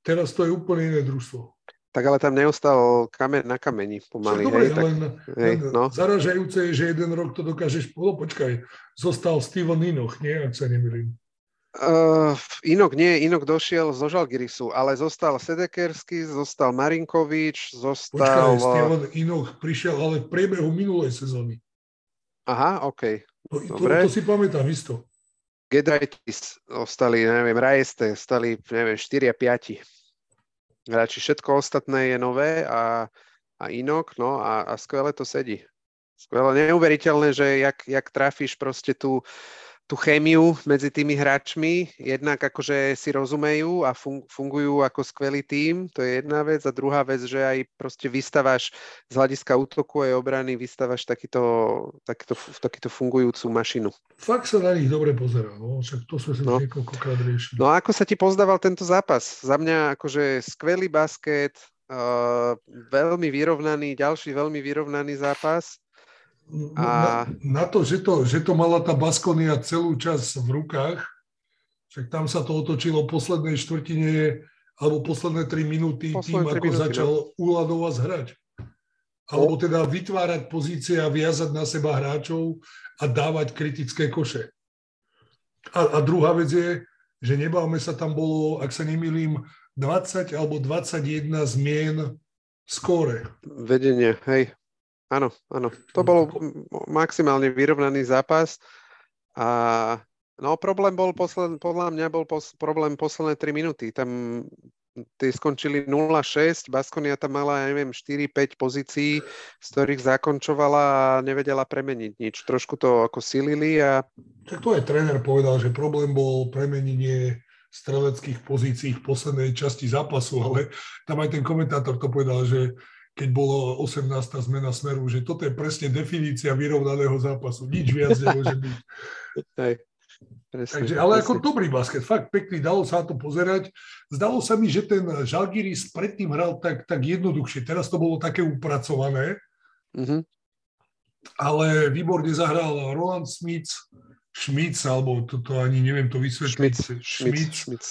teraz to je úplne iné družstvo. Tak ale tam neostal kamen na kameni pomaly. Dobre, hej, tak, len, hej, len no. zaražajúce je, že jeden rok to dokážeš... No počkaj, zostal Steven Inoch, nie? Ak sa nemýlim. Uh, Inok nie, Inok došiel zo Žalgirisu, ale zostal Sedekersky, zostal Marinkovič, zostal... Počkaj, Steven Inok prišiel ale v priebehu minulej sezóny. Aha, OK. To, Dobre. To, to si pamätám isto. Gedraitis ostali, neviem, Rajeste, ostali, neviem, 4 a 5. Hráči, všetko ostatné je nové a, a Inok, no a, a skvele to sedí. Skvelé, neuveriteľné, že jak, jak trafíš proste tú, tú chémiu medzi tými hráčmi, jednak akože si rozumejú a fungujú ako skvelý tím, to je jedna vec a druhá vec, že aj proste vystávaš z hľadiska útoku aj obrany, vystávaš takýto, takýto, takýto fungujúcu mašinu. Fakt sa na nich dobre pozerá, no, však to sme sa no. niekoľkokrát riešili. No a ako sa ti pozdával tento zápas? Za mňa akože skvelý basket, uh, veľmi vyrovnaný, ďalší veľmi vyrovnaný zápas a... Na, na to, že to, že to mala tá Baskonia celú čas v rukách, však tam sa to otočilo poslednej štvrtine alebo posledné tri minúty posledné tým, ako minúty, začal no. Uladovas hrať. Alebo teda vytvárať pozície a viazať na seba hráčov a dávať kritické koše. A, a druhá vec je, že nebavme sa tam bolo, ak sa nemýlim, 20 alebo 21 zmien skóre. Vedenie, hej. Áno, áno. To bol maximálne vyrovnaný zápas a no problém bol posled, podľa mňa bol pos, problém posledné 3 minúty. Tam tí skončili 0-6, Baskonia tam mala, ja neviem, 4-5 pozícií, z ktorých zakončovala a nevedela premeniť nič. Trošku to ako silili a... Tak to aj tréner povedal, že problém bol premenenie streleckých pozícií v poslednej časti zápasu, ale tam aj ten komentátor to povedal, že keď bolo 18. zmena smeru, že toto je presne definícia vyrovnaného zápasu. Nič viac nemôže byť. [LAUGHS] Hej. Presne, Takže, ale presne. ako dobrý basket, fakt pekný, dalo sa to pozerať. Zdalo sa mi, že ten Žalgiris predtým hral tak, tak jednoduchšie. Teraz to bolo také upracované. Mm-hmm. Ale výborne zahral Roland Smith, Schmitz, alebo toto ani neviem to vysvetliť. Schmitz, Schmitz.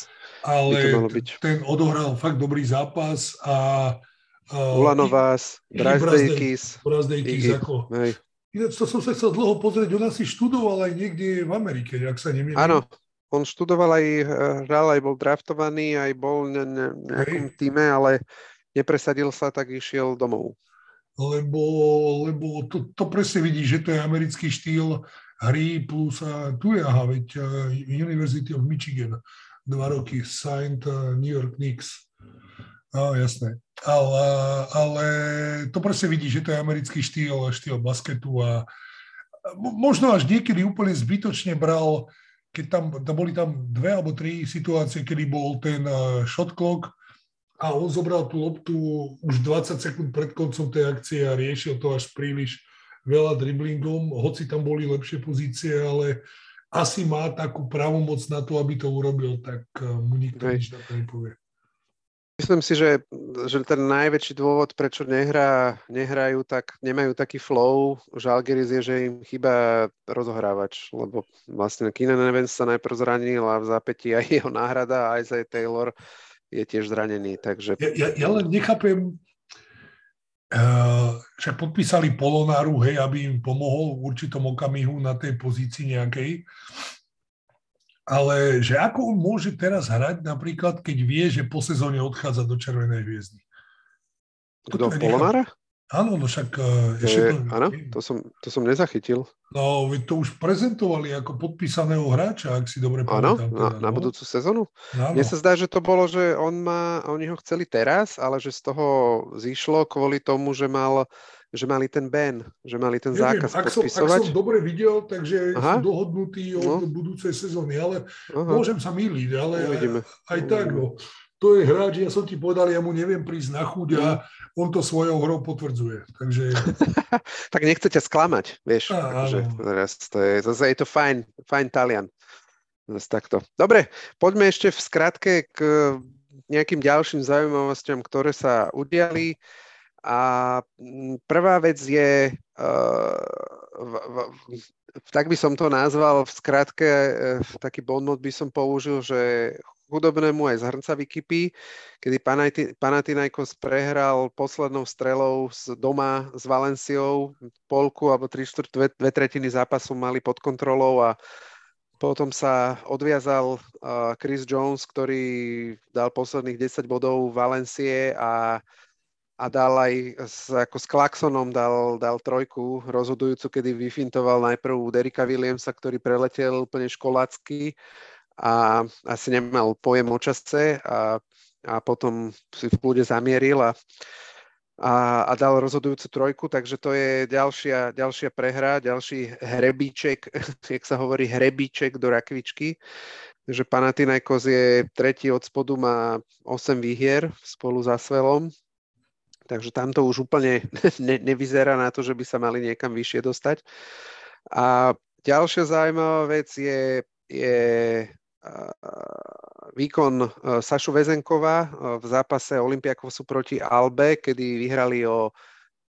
Ale ten odohral fakt dobrý zápas a Ulanovás, Brazdejkis. Brazdejkis, ako. Hej. Ináč to som sa chcel dlho pozrieť, on asi študoval aj niekde v Amerike, ak sa nemýlim. Áno, on študoval aj, eh, hral, aj bol draftovaný, aj bol v ne, nejakom Hej. týme, ale nepresadil sa, tak išiel domov. Lebo, lebo to, to presne vidí, že to je americký štýl hry plus a tu je, aha, veď uh, University of Michigan, dva roky, signed uh, New York Knicks. No, jasné. Ale, ale to proste vidí, že to je americký štýl, štýl basketu a možno až niekedy úplne zbytočne bral, keď tam, tam boli tam dve alebo tri situácie, kedy bol ten eh, shot clock a on zobral tú loptu už 20 sekúnd pred koncom tej akcie a riešil to až príliš veľa driblingom, hoci tam boli lepšie pozície, ale asi má takú pravomoc na to, aby to urobil, tak eh, mu nikto nič na to nepovie. Myslím si, že, že ten najväčší dôvod, prečo nehrá, nehrajú, tak nemajú taký flow. Žalgiris je, že im chýba rozohrávač, lebo vlastne Keenan Evans sa najprv zranil a v zápätí aj jeho náhrada, Isaiah Taylor je tiež zranený, takže... Ja, ja, ja len nechápem, uh, však podpísali Polonáru, hej, aby im pomohol v určitom okamihu na tej pozícii nejakej, ale že ako on môže teraz hrať napríklad, keď vie, že po sezóne odchádza do Červenej hviezdy? Kto, Polonára? Áno, no však... Uh, ešte to, áno, to som, to som nezachytil. No, to už prezentovali ako podpísaného hráča, ak si dobre pamätám. Áno, na, teda, na no. budúcu sezónu? Áno. Mne sa zdá, že to bolo, že on má, oni ho chceli teraz, ale že z toho zišlo kvôli tomu, že mal že mali ten ban, že mali ten Neviem, zákaz ak podpisovať. Som, ak som dobre videl, takže Aha. sú dohodnutí od no. budúcej sezóny, ale Aha. môžem sa míliť, ale Uvidíme. aj, aj tak, no. To je hráč, ja som ti povedal, ja mu neviem prísť na chuť a mm. on to svojou hrou potvrdzuje. Takže... [LAUGHS] tak nechce ťa sklamať, vieš. Á, takže, to je, zase je to fajn, fajn Talian. Zase takto. Dobre, poďme ešte v skratke k nejakým ďalším zaujímavostiam, ktoré sa udiali. A mm, prvá vec je, uh, tak by som to nazval, v skratke, uh, taký bonmot by som použil, že chudobnému aj z hrnca vykypí, kedy Panathinaikos prehral poslednou strelou z doma s Valenciou, polku alebo tri štvrt, dve, dve tretiny zápasu mali pod kontrolou a potom sa odviazal uh, Chris Jones, ktorý dal posledných 10 bodov Valencie a a dal aj s, ako s Klaxonom dal, dal trojku rozhodujúcu, kedy vyfintoval najprv Derika Williamsa, ktorý preletel úplne školácky a asi nemal pojem o čase a, a potom si v kľude zamieril a, a, a dal rozhodujúcu trojku, takže to je ďalšia, ďalšia prehra, ďalší hrebíček, [LAUGHS] jak sa hovorí, hrebíček do rakvičky. Takže Panathinaikos je tretí od spodu, má 8 výhier spolu s Asvelom, Takže tam to už úplne [LAUGHS] ne, nevyzerá na to, že by sa mali niekam vyššie dostať. A ďalšia zaujímavá vec je, je výkon Sašu Vezenkova v zápase Olympiakosu proti Albe, kedy vyhrali o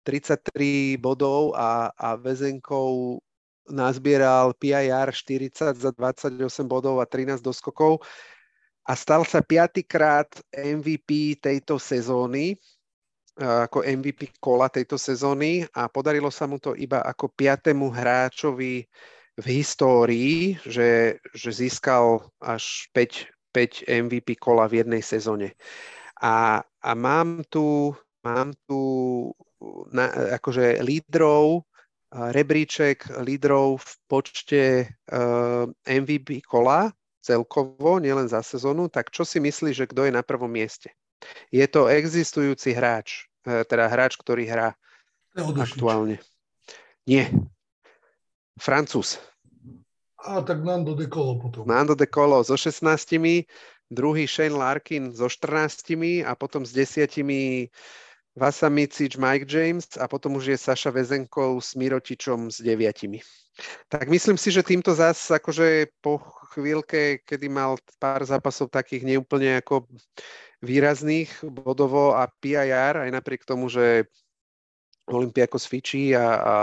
33 bodov a, a Vezenkov nazbieral PIR 40 za 28 bodov a 13 doskokov a stal sa piatýkrát MVP tejto sezóny ako MVP kola tejto sezóny a podarilo sa mu to iba ako piatému hráčovi v histórii, že, že získal až 5, 5 MVP kola v jednej sezóne. A, a mám tu, mám tu na, akože lídrov, rebríček lídrov v počte uh, MVP kola celkovo, nielen za sezónu, tak čo si myslíš, že kto je na prvom mieste? Je to existujúci hráč, e, teda hráč, ktorý hrá aktuálne. Nie. Francúz. A tak Nando de Colo potom. Nando de Colo so 16, druhý Shane Larkin so 14 a potom s desiatimi Vasa Micic, Mike James a potom už je Saša Vezenkov s Mirotičom s deviatimi. Tak myslím si, že týmto zás akože po chvíľke, kedy mal pár zápasov takých neúplne ako výrazných bodovo a PIR, aj napriek tomu, že Olympiakos fičí a, a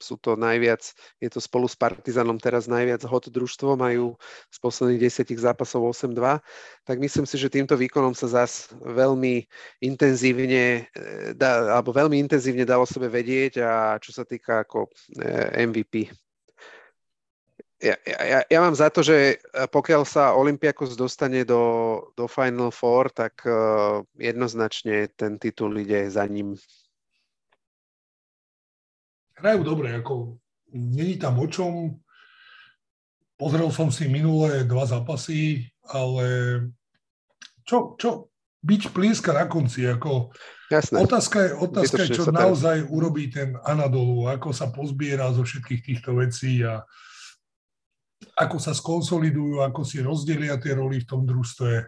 sú to najviac, je to spolu s Partizanom teraz najviac hot družstvo, majú z posledných desiatich zápasov 8-2, tak myslím si, že týmto výkonom sa zás veľmi intenzívne, e, dá, alebo veľmi intenzívne dalo sebe vedieť a čo sa týka ako e, MVP. Ja, ja, ja mám za to, že pokiaľ sa Olympiakos dostane do, do Final Four, tak uh, jednoznačne ten titul ide za ním hrajú dobre, ako není tam o čom. Pozrel som si minulé dva zápasy, ale čo, čo, byť plíska na konci, ako Jasné. otázka je, otázka je čo naozaj urobí ten Anadolu, ako sa pozbiera zo všetkých týchto vecí a ako sa skonsolidujú, ako si rozdelia tie roli v tom družstve.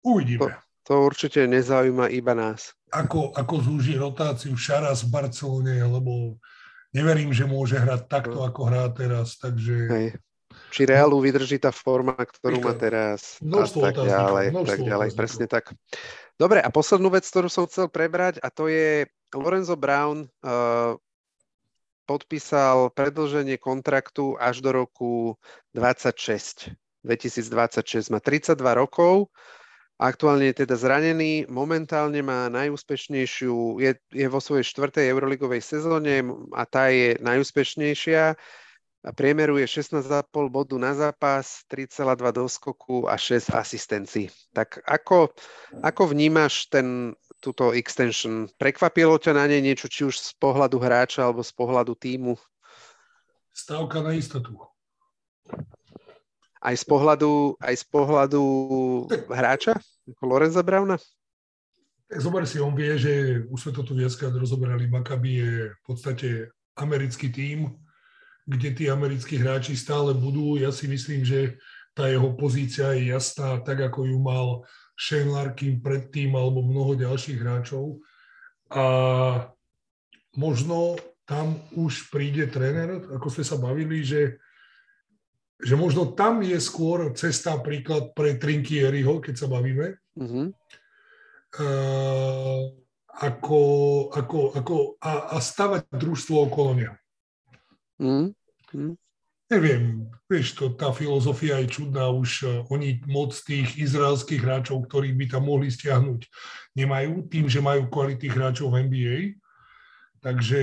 Uvidíme. To, to určite nezaujíma iba nás. Ako, ako zúži rotáciu Šaras v Barcelone, lebo neverím, že môže hrať takto, ako hrá teraz, takže... Hej. Či Realu vydrží tá forma, ktorú má teraz a tak ďalej, tak ďalej, presne tak. Dobre, a poslednú vec, ktorú som chcel prebrať, a to je Lorenzo Brown uh, podpísal predlženie kontraktu až do roku 26. 2026. Má 32 rokov Aktuálne je teda zranený, momentálne má najúspešnejšiu, je, je vo svojej štvrtej euroligovej sezóne a tá je najúspešnejšia. A priemeruje 16,5 bodu na zápas, 3,2 doskoku a 6 asistencií. Tak ako, ako vnímaš ten, túto extension? Prekvapilo ťa na nej niečo, či už z pohľadu hráča alebo z pohľadu týmu? Stavka na istotu aj z pohľadu, aj z pohľadu hráča, Lorenza Brauna? Tak zober si, on vie, že už sme to tu viackrát rozoberali, Maccabi je v podstate americký tím, kde tí americkí hráči stále budú. Ja si myslím, že tá jeho pozícia je jasná, tak ako ju mal Shane Larkin predtým alebo mnoho ďalších hráčov. A možno tam už príde tréner, ako sme sa bavili, že že možno tam je skôr cesta príklad pre Trinkieriho, keď sa bavíme, mm-hmm. uh, ako, ako, ako, a, a stavať družstvo okolo neho. Mm-hmm. Neviem, vieš, to, tá filozofia je čudná, už uh, oni moc tých izraelských hráčov, ktorých by tam mohli stiahnuť, nemajú, tým, že majú kvalitných hráčov v NBA. Takže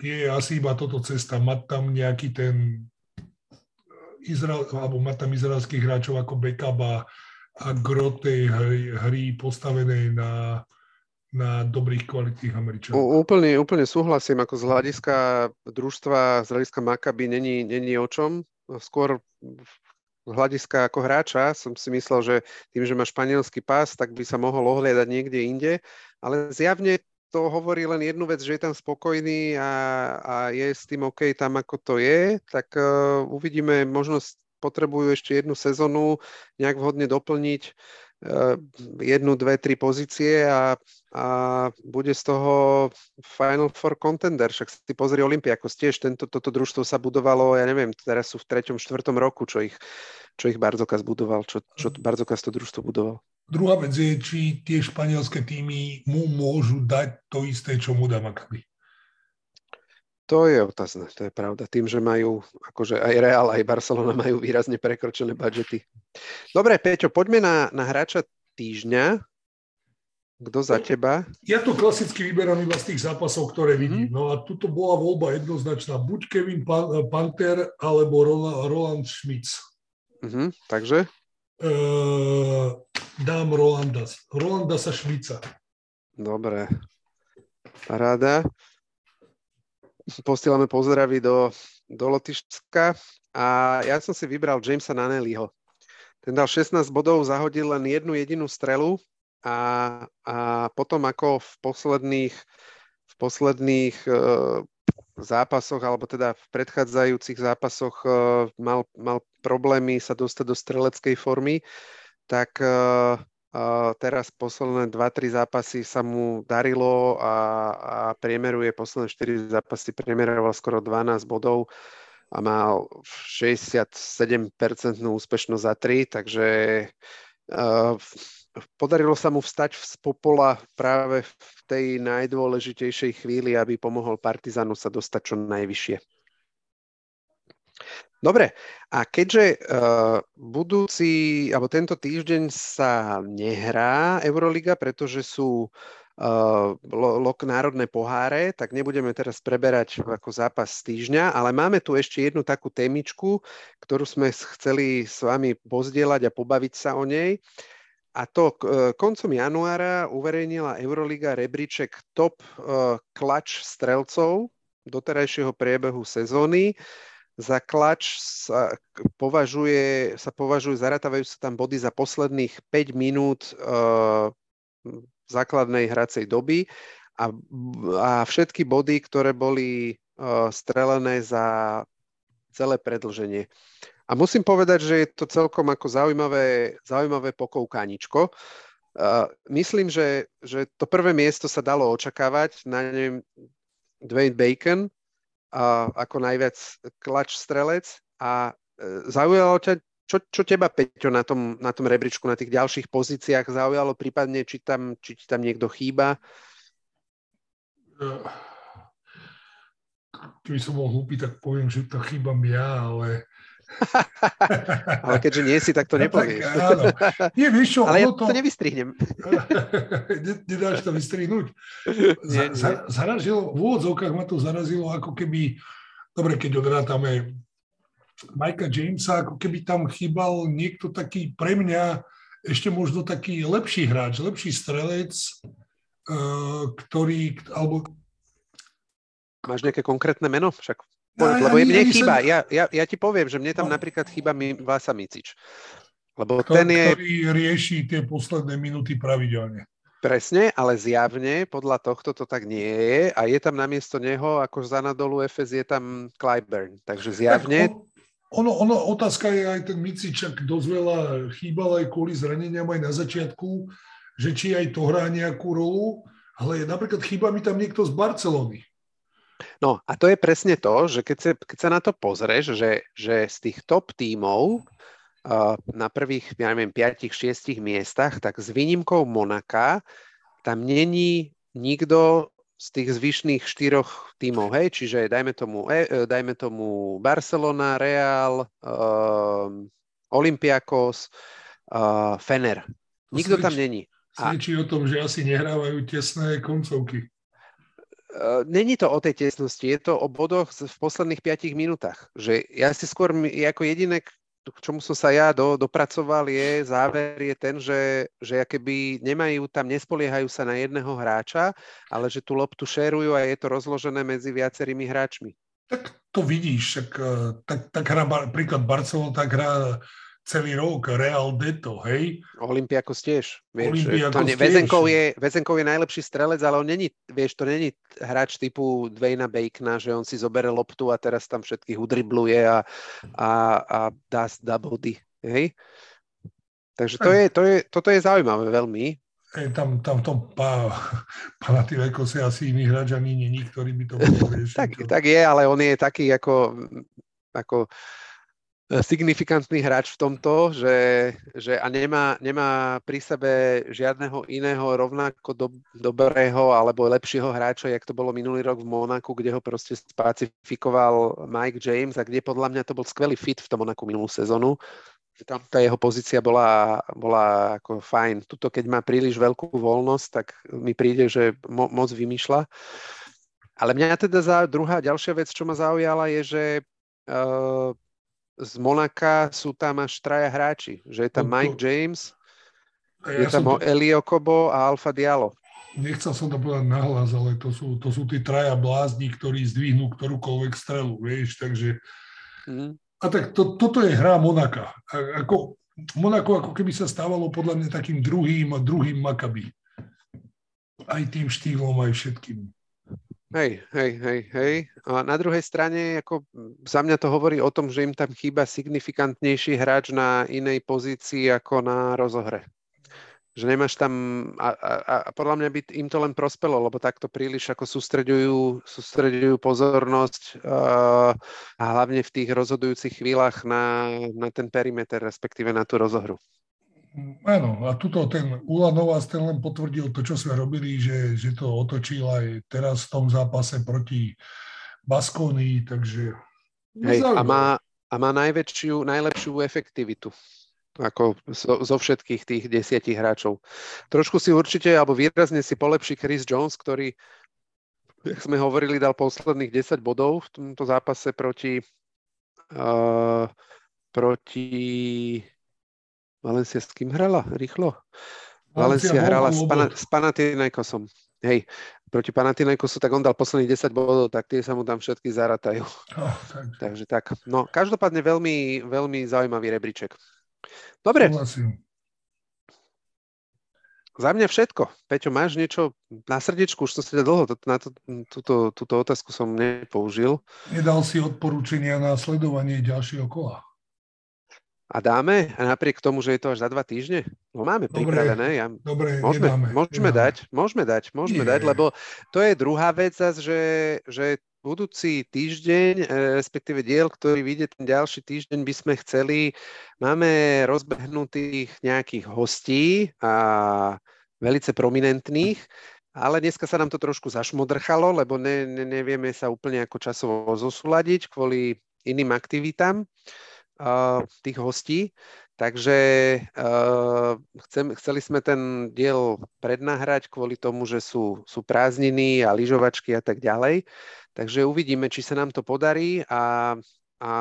je asi iba toto cesta, mať tam nejaký ten Izrael, alebo mať tam izraelských hráčov ako Bekaba a Grote hry, hry postavené na, na dobrých kvalitných Američanov. Úplne, úplne súhlasím, ako z hľadiska družstva, z hľadiska Makaby není, není o čom. Skôr z hľadiska ako hráča som si myslel, že tým, že má španielský pás, tak by sa mohol ohliadať niekde inde, ale zjavne to hovorí len jednu vec, že je tam spokojný a, a je s tým OK tam, ako to je, tak uh, uvidíme, možno potrebujú ešte jednu sezónu nejak vhodne doplniť jednu, dve, tri pozície a, a bude z toho Final Four contender. Však si pozri Olympiakos tiež, tento, toto družstvo sa budovalo, ja neviem, teraz sú v treťom, štvrtom roku, čo ich, čo ich Barzokas budoval, čo, čo Barzokas to družstvo budoval. Druhá vec je, či tie španielské týmy mu môžu dať to isté, čo mu dá Maccabi. To je otázne, to je pravda. Tým, že majú, akože aj Real, aj Barcelona majú výrazne prekročené budžety. Dobre, Peťo, poďme na, na hráča týždňa. Kto za teba? Ja to klasicky vyberám iba z tých zápasov, ktoré mhm. vidím. Mm. No a tuto bola voľba jednoznačná. Buď Kevin Panther, alebo Roland Schmitz. Mm-hmm, takže? Uh, dám Rolanda. Rolanda sa Švica. Dobre. Paráda. Posielame pozdravy do, do Lotyšska a ja som si vybral Jamesa Nanelliho. Ten dal 16 bodov, zahodil len jednu jedinú strelu a, a potom ako v posledných, v posledných uh, zápasoch, alebo teda v predchádzajúcich zápasoch uh, mal, mal problémy sa dostať do streleckej formy, tak uh, teraz posledné 2-3 zápasy sa mu darilo a, a priemeruje posledné 4 zápasy, priemeroval skoro 12 bodov a mal 67% úspešnosť za 3, takže uh, podarilo sa mu vstať z popola práve v tej najdôležitejšej chvíli, aby pomohol Partizanu sa dostať čo najvyššie. Dobre, a keďže uh, budúci, alebo tento týždeň sa nehrá Euroliga, pretože sú uh, lo, národné poháre, tak nebudeme teraz preberať ako zápas týždňa, ale máme tu ešte jednu takú témičku, ktorú sme chceli s vami pozdieľať a pobaviť sa o nej. A to e, koncom januára uverejnila Euroliga rebríček top klač strelcov doterajšieho priebehu sezóny za klač sa považuje, sa považujú, zaratávajú sa tam body za posledných 5 minút uh, základnej hracej doby a, a všetky body, ktoré boli uh, strelené za celé predlženie. A musím povedať, že je to celkom ako zaujímavé, zaujímavé pokoukáničko. Uh, myslím, že, že to prvé miesto sa dalo očakávať, na ňom Dwayne Bacon, ako najviac klač strelec a e, zaujalo ťa, čo, čo teba, Peťo, na tom, na tom rebríčku, na tých ďalších pozíciách zaujalo, prípadne, či tam, či ti tam niekto chýba? Keby som bol hlúpy, tak poviem, že to chýbam ja, ale [LAUGHS] Ale keďže nie si, tak to no, nepovieš. Tak, áno. Nie, vieš čo, Ale ja to, to nevystrihnem. [LAUGHS] Nedáš to vystrihnúť. Nie, za, za, zarazilo, v úvodzovkách ma to zarazilo, ako keby, dobre, keď odrátame Mikea Jamesa, ako keby tam chýbal niekto taký pre mňa ešte možno taký lepší hráč, lepší strelec, uh, ktorý, alebo Máš nejaké konkrétne meno? Však Povedz, lebo ja, mne chýba, ja, ja, ja ti poviem, že mne tam no. napríklad chýba Vasa Micič. Lebo Kto, ten je... Ktorý rieši tie posledné minúty pravidelne. Presne, ale zjavne podľa tohto to tak nie je a je tam namiesto neho, ako za nadolu FS, je tam Clyburn. Takže zjavne... Tak on, ono, ono, otázka je aj ten Micičak dosť veľa chýbal aj kvôli zraneniam aj na začiatku, že či aj to hrá nejakú rolu, ale napríklad chýba mi tam niekto z Barcelony. No a to je presne to, že keď sa, keď sa na to pozrieš, že, že z tých top tímov uh, na prvých, ja neviem, 5-6 miestach, tak s výnimkou Monaka tam není nikto z tých zvyšných štyroch tímov, hej, čiže dajme tomu, e, e dajme tomu Barcelona, Real, uh, Olympiakos, uh, Fener. Nikto tam není. Svedčí o tom, že asi nehrávajú tesné koncovky. Uh, není to o tej tesnosti, je to o bodoch v posledných 5 minútach. Že ja si skôr, ako jediné, k čomu som sa ja do, dopracoval, je záver je ten, že, že keby nemajú tam, nespoliehajú sa na jedného hráča, ale že tú loptu šerujú a je to rozložené medzi viacerými hráčmi. Tak to vidíš, tak, eh, tak, tak hrá príklad Barcelona, tak hrá celý rok Real Deto, hej? Olympiakos tiež. Vieš, Olympiakos to ne, Vezenkov, je, Vezenkov je najlepší strelec, ale on není, vieš, to není hráč typu Dwayna Bacona, že on si zobere loptu a teraz tam všetkých udribluje a, a, a dá, dá body, hej? Takže to je, to je, toto je zaujímavé veľmi. Hej, tam, tam v tom pá, Panathinaikose asi iný hráč ani není, ktorý by to [LAUGHS] riešiť. tak, tak je, ale on je taký ako, ako signifikantný hráč v tomto, že, že a nemá, nemá pri sebe žiadneho iného rovnako do, dobrého alebo lepšieho hráča, jak to bolo minulý rok v Monaku, kde ho proste spacifikoval Mike James a kde podľa mňa to bol skvelý fit v tom Monaku minulú sezónu. Tam tá jeho pozícia bola, bola ako fajn. Tuto, keď má príliš veľkú voľnosť, tak mi príde, že mo, moc vymýšľa. Ale mňa teda za druhá ďalšia vec, čo ma zaujala, je, že uh, z Monaka sú tam až traja hráči. Že je tam no, Mike James, ja je tam to... Elio Kobo a Alfa Diallo. Nechcel som to povedať nahlas, ale to sú, to sú tí traja blázni, ktorí zdvihnú ktorúkoľvek strelu, vieš, takže... Mm. A tak to, toto je hra Monaka. A, ako, Monako ako keby sa stávalo podľa mňa takým druhým a druhým Makaby. Aj tým štýlom, aj všetkým. Hej, hej, hej, hej. A na druhej strane, ako za mňa to hovorí o tom, že im tam chýba signifikantnejší hráč na inej pozícii ako na rozohre. Že nemáš tam, a, a, a podľa mňa by im to len prospelo, lebo takto príliš ako sústreďujú, sústreďujú pozornosť uh, a hlavne v tých rozhodujúcich chvíľach na, na ten perimeter, respektíve na tú rozohru. Áno, a tuto ten Ulanovás ten len potvrdil to, čo sme robili, že, že to otočil aj teraz v tom zápase proti Baskonii, takže... Hej, a má, a má najväčšiu, najlepšiu efektivitu ako zo, zo všetkých tých desiatich hráčov. Trošku si určite, alebo výrazne si polepší Chris Jones, ktorý, jak sme hovorili, dal posledných 10 bodov v tomto zápase proti uh, proti Valencia s kým hrala? Rýchlo? Valencia, Valencia hrala s, pana, s Panathinaikosom. Hej, proti Panathinaikosu, tak on dal posledných 10 bodov, tak tie sa mu tam všetky zaratajú. Oh, tak. Takže tak. No, každopádne veľmi, veľmi zaujímavý rebríček. Dobre. Súhlasím. Za mňa všetko. Peťo, máš niečo na srdiečku? Už som si dlho na to, túto, túto otázku som nepoužil. Nedal si odporúčania na sledovanie ďalšieho kola. A dáme? A napriek tomu, že je to až za dva týždne? No máme dobre, pripravené. Ja, dobre, môžeme, nedáme, môžeme nedáme. dať, môžeme dať, môžeme Nie. dať, lebo to je druhá vec, že, že budúci týždeň, e, respektíve diel, ktorý vyjde ten ďalší týždeň, by sme chceli, máme rozbehnutých nejakých hostí a velice prominentných, ale dneska sa nám to trošku zašmodrchalo, lebo ne, ne, nevieme sa úplne ako časovo zosúľadiť kvôli iným aktivitám tých hostí. Takže chcem, chceli sme ten diel prednahrať kvôli tomu, že sú, sú prázdniny a lyžovačky a tak ďalej. Takže uvidíme, či sa nám to podarí. A, a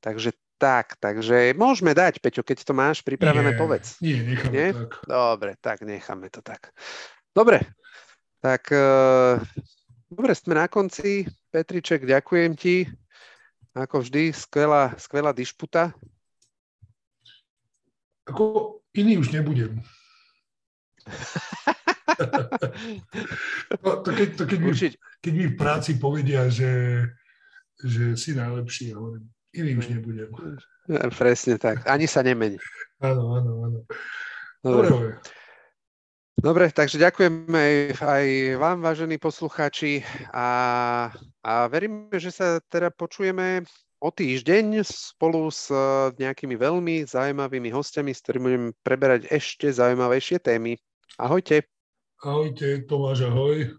takže tak, takže môžeme dať, Peťo, keď to máš pripravené, nie, povedz. Nie, necháme nie? tak. Dobre, tak necháme to tak. Dobre, tak uh, dobre, sme na konci. Petriček, ďakujem ti. Ako vždy, skvelá, skvelá dišputa. Ako iný už nebudem. [LAUGHS] no, to keď, to keď, mi, keď mi v práci povedia, že, že si najlepší, ja hovorím, iný už nebudem. Presne tak. Ani sa nemení. Áno, áno, áno. Dobre. Dobre. Dobre, takže ďakujem aj, vám, vážení poslucháči a, a verím, že sa teda počujeme o týždeň spolu s nejakými veľmi zaujímavými hostiami, s ktorými budeme preberať ešte zaujímavejšie témy. Ahojte. Ahojte, Tomáš, ahoj.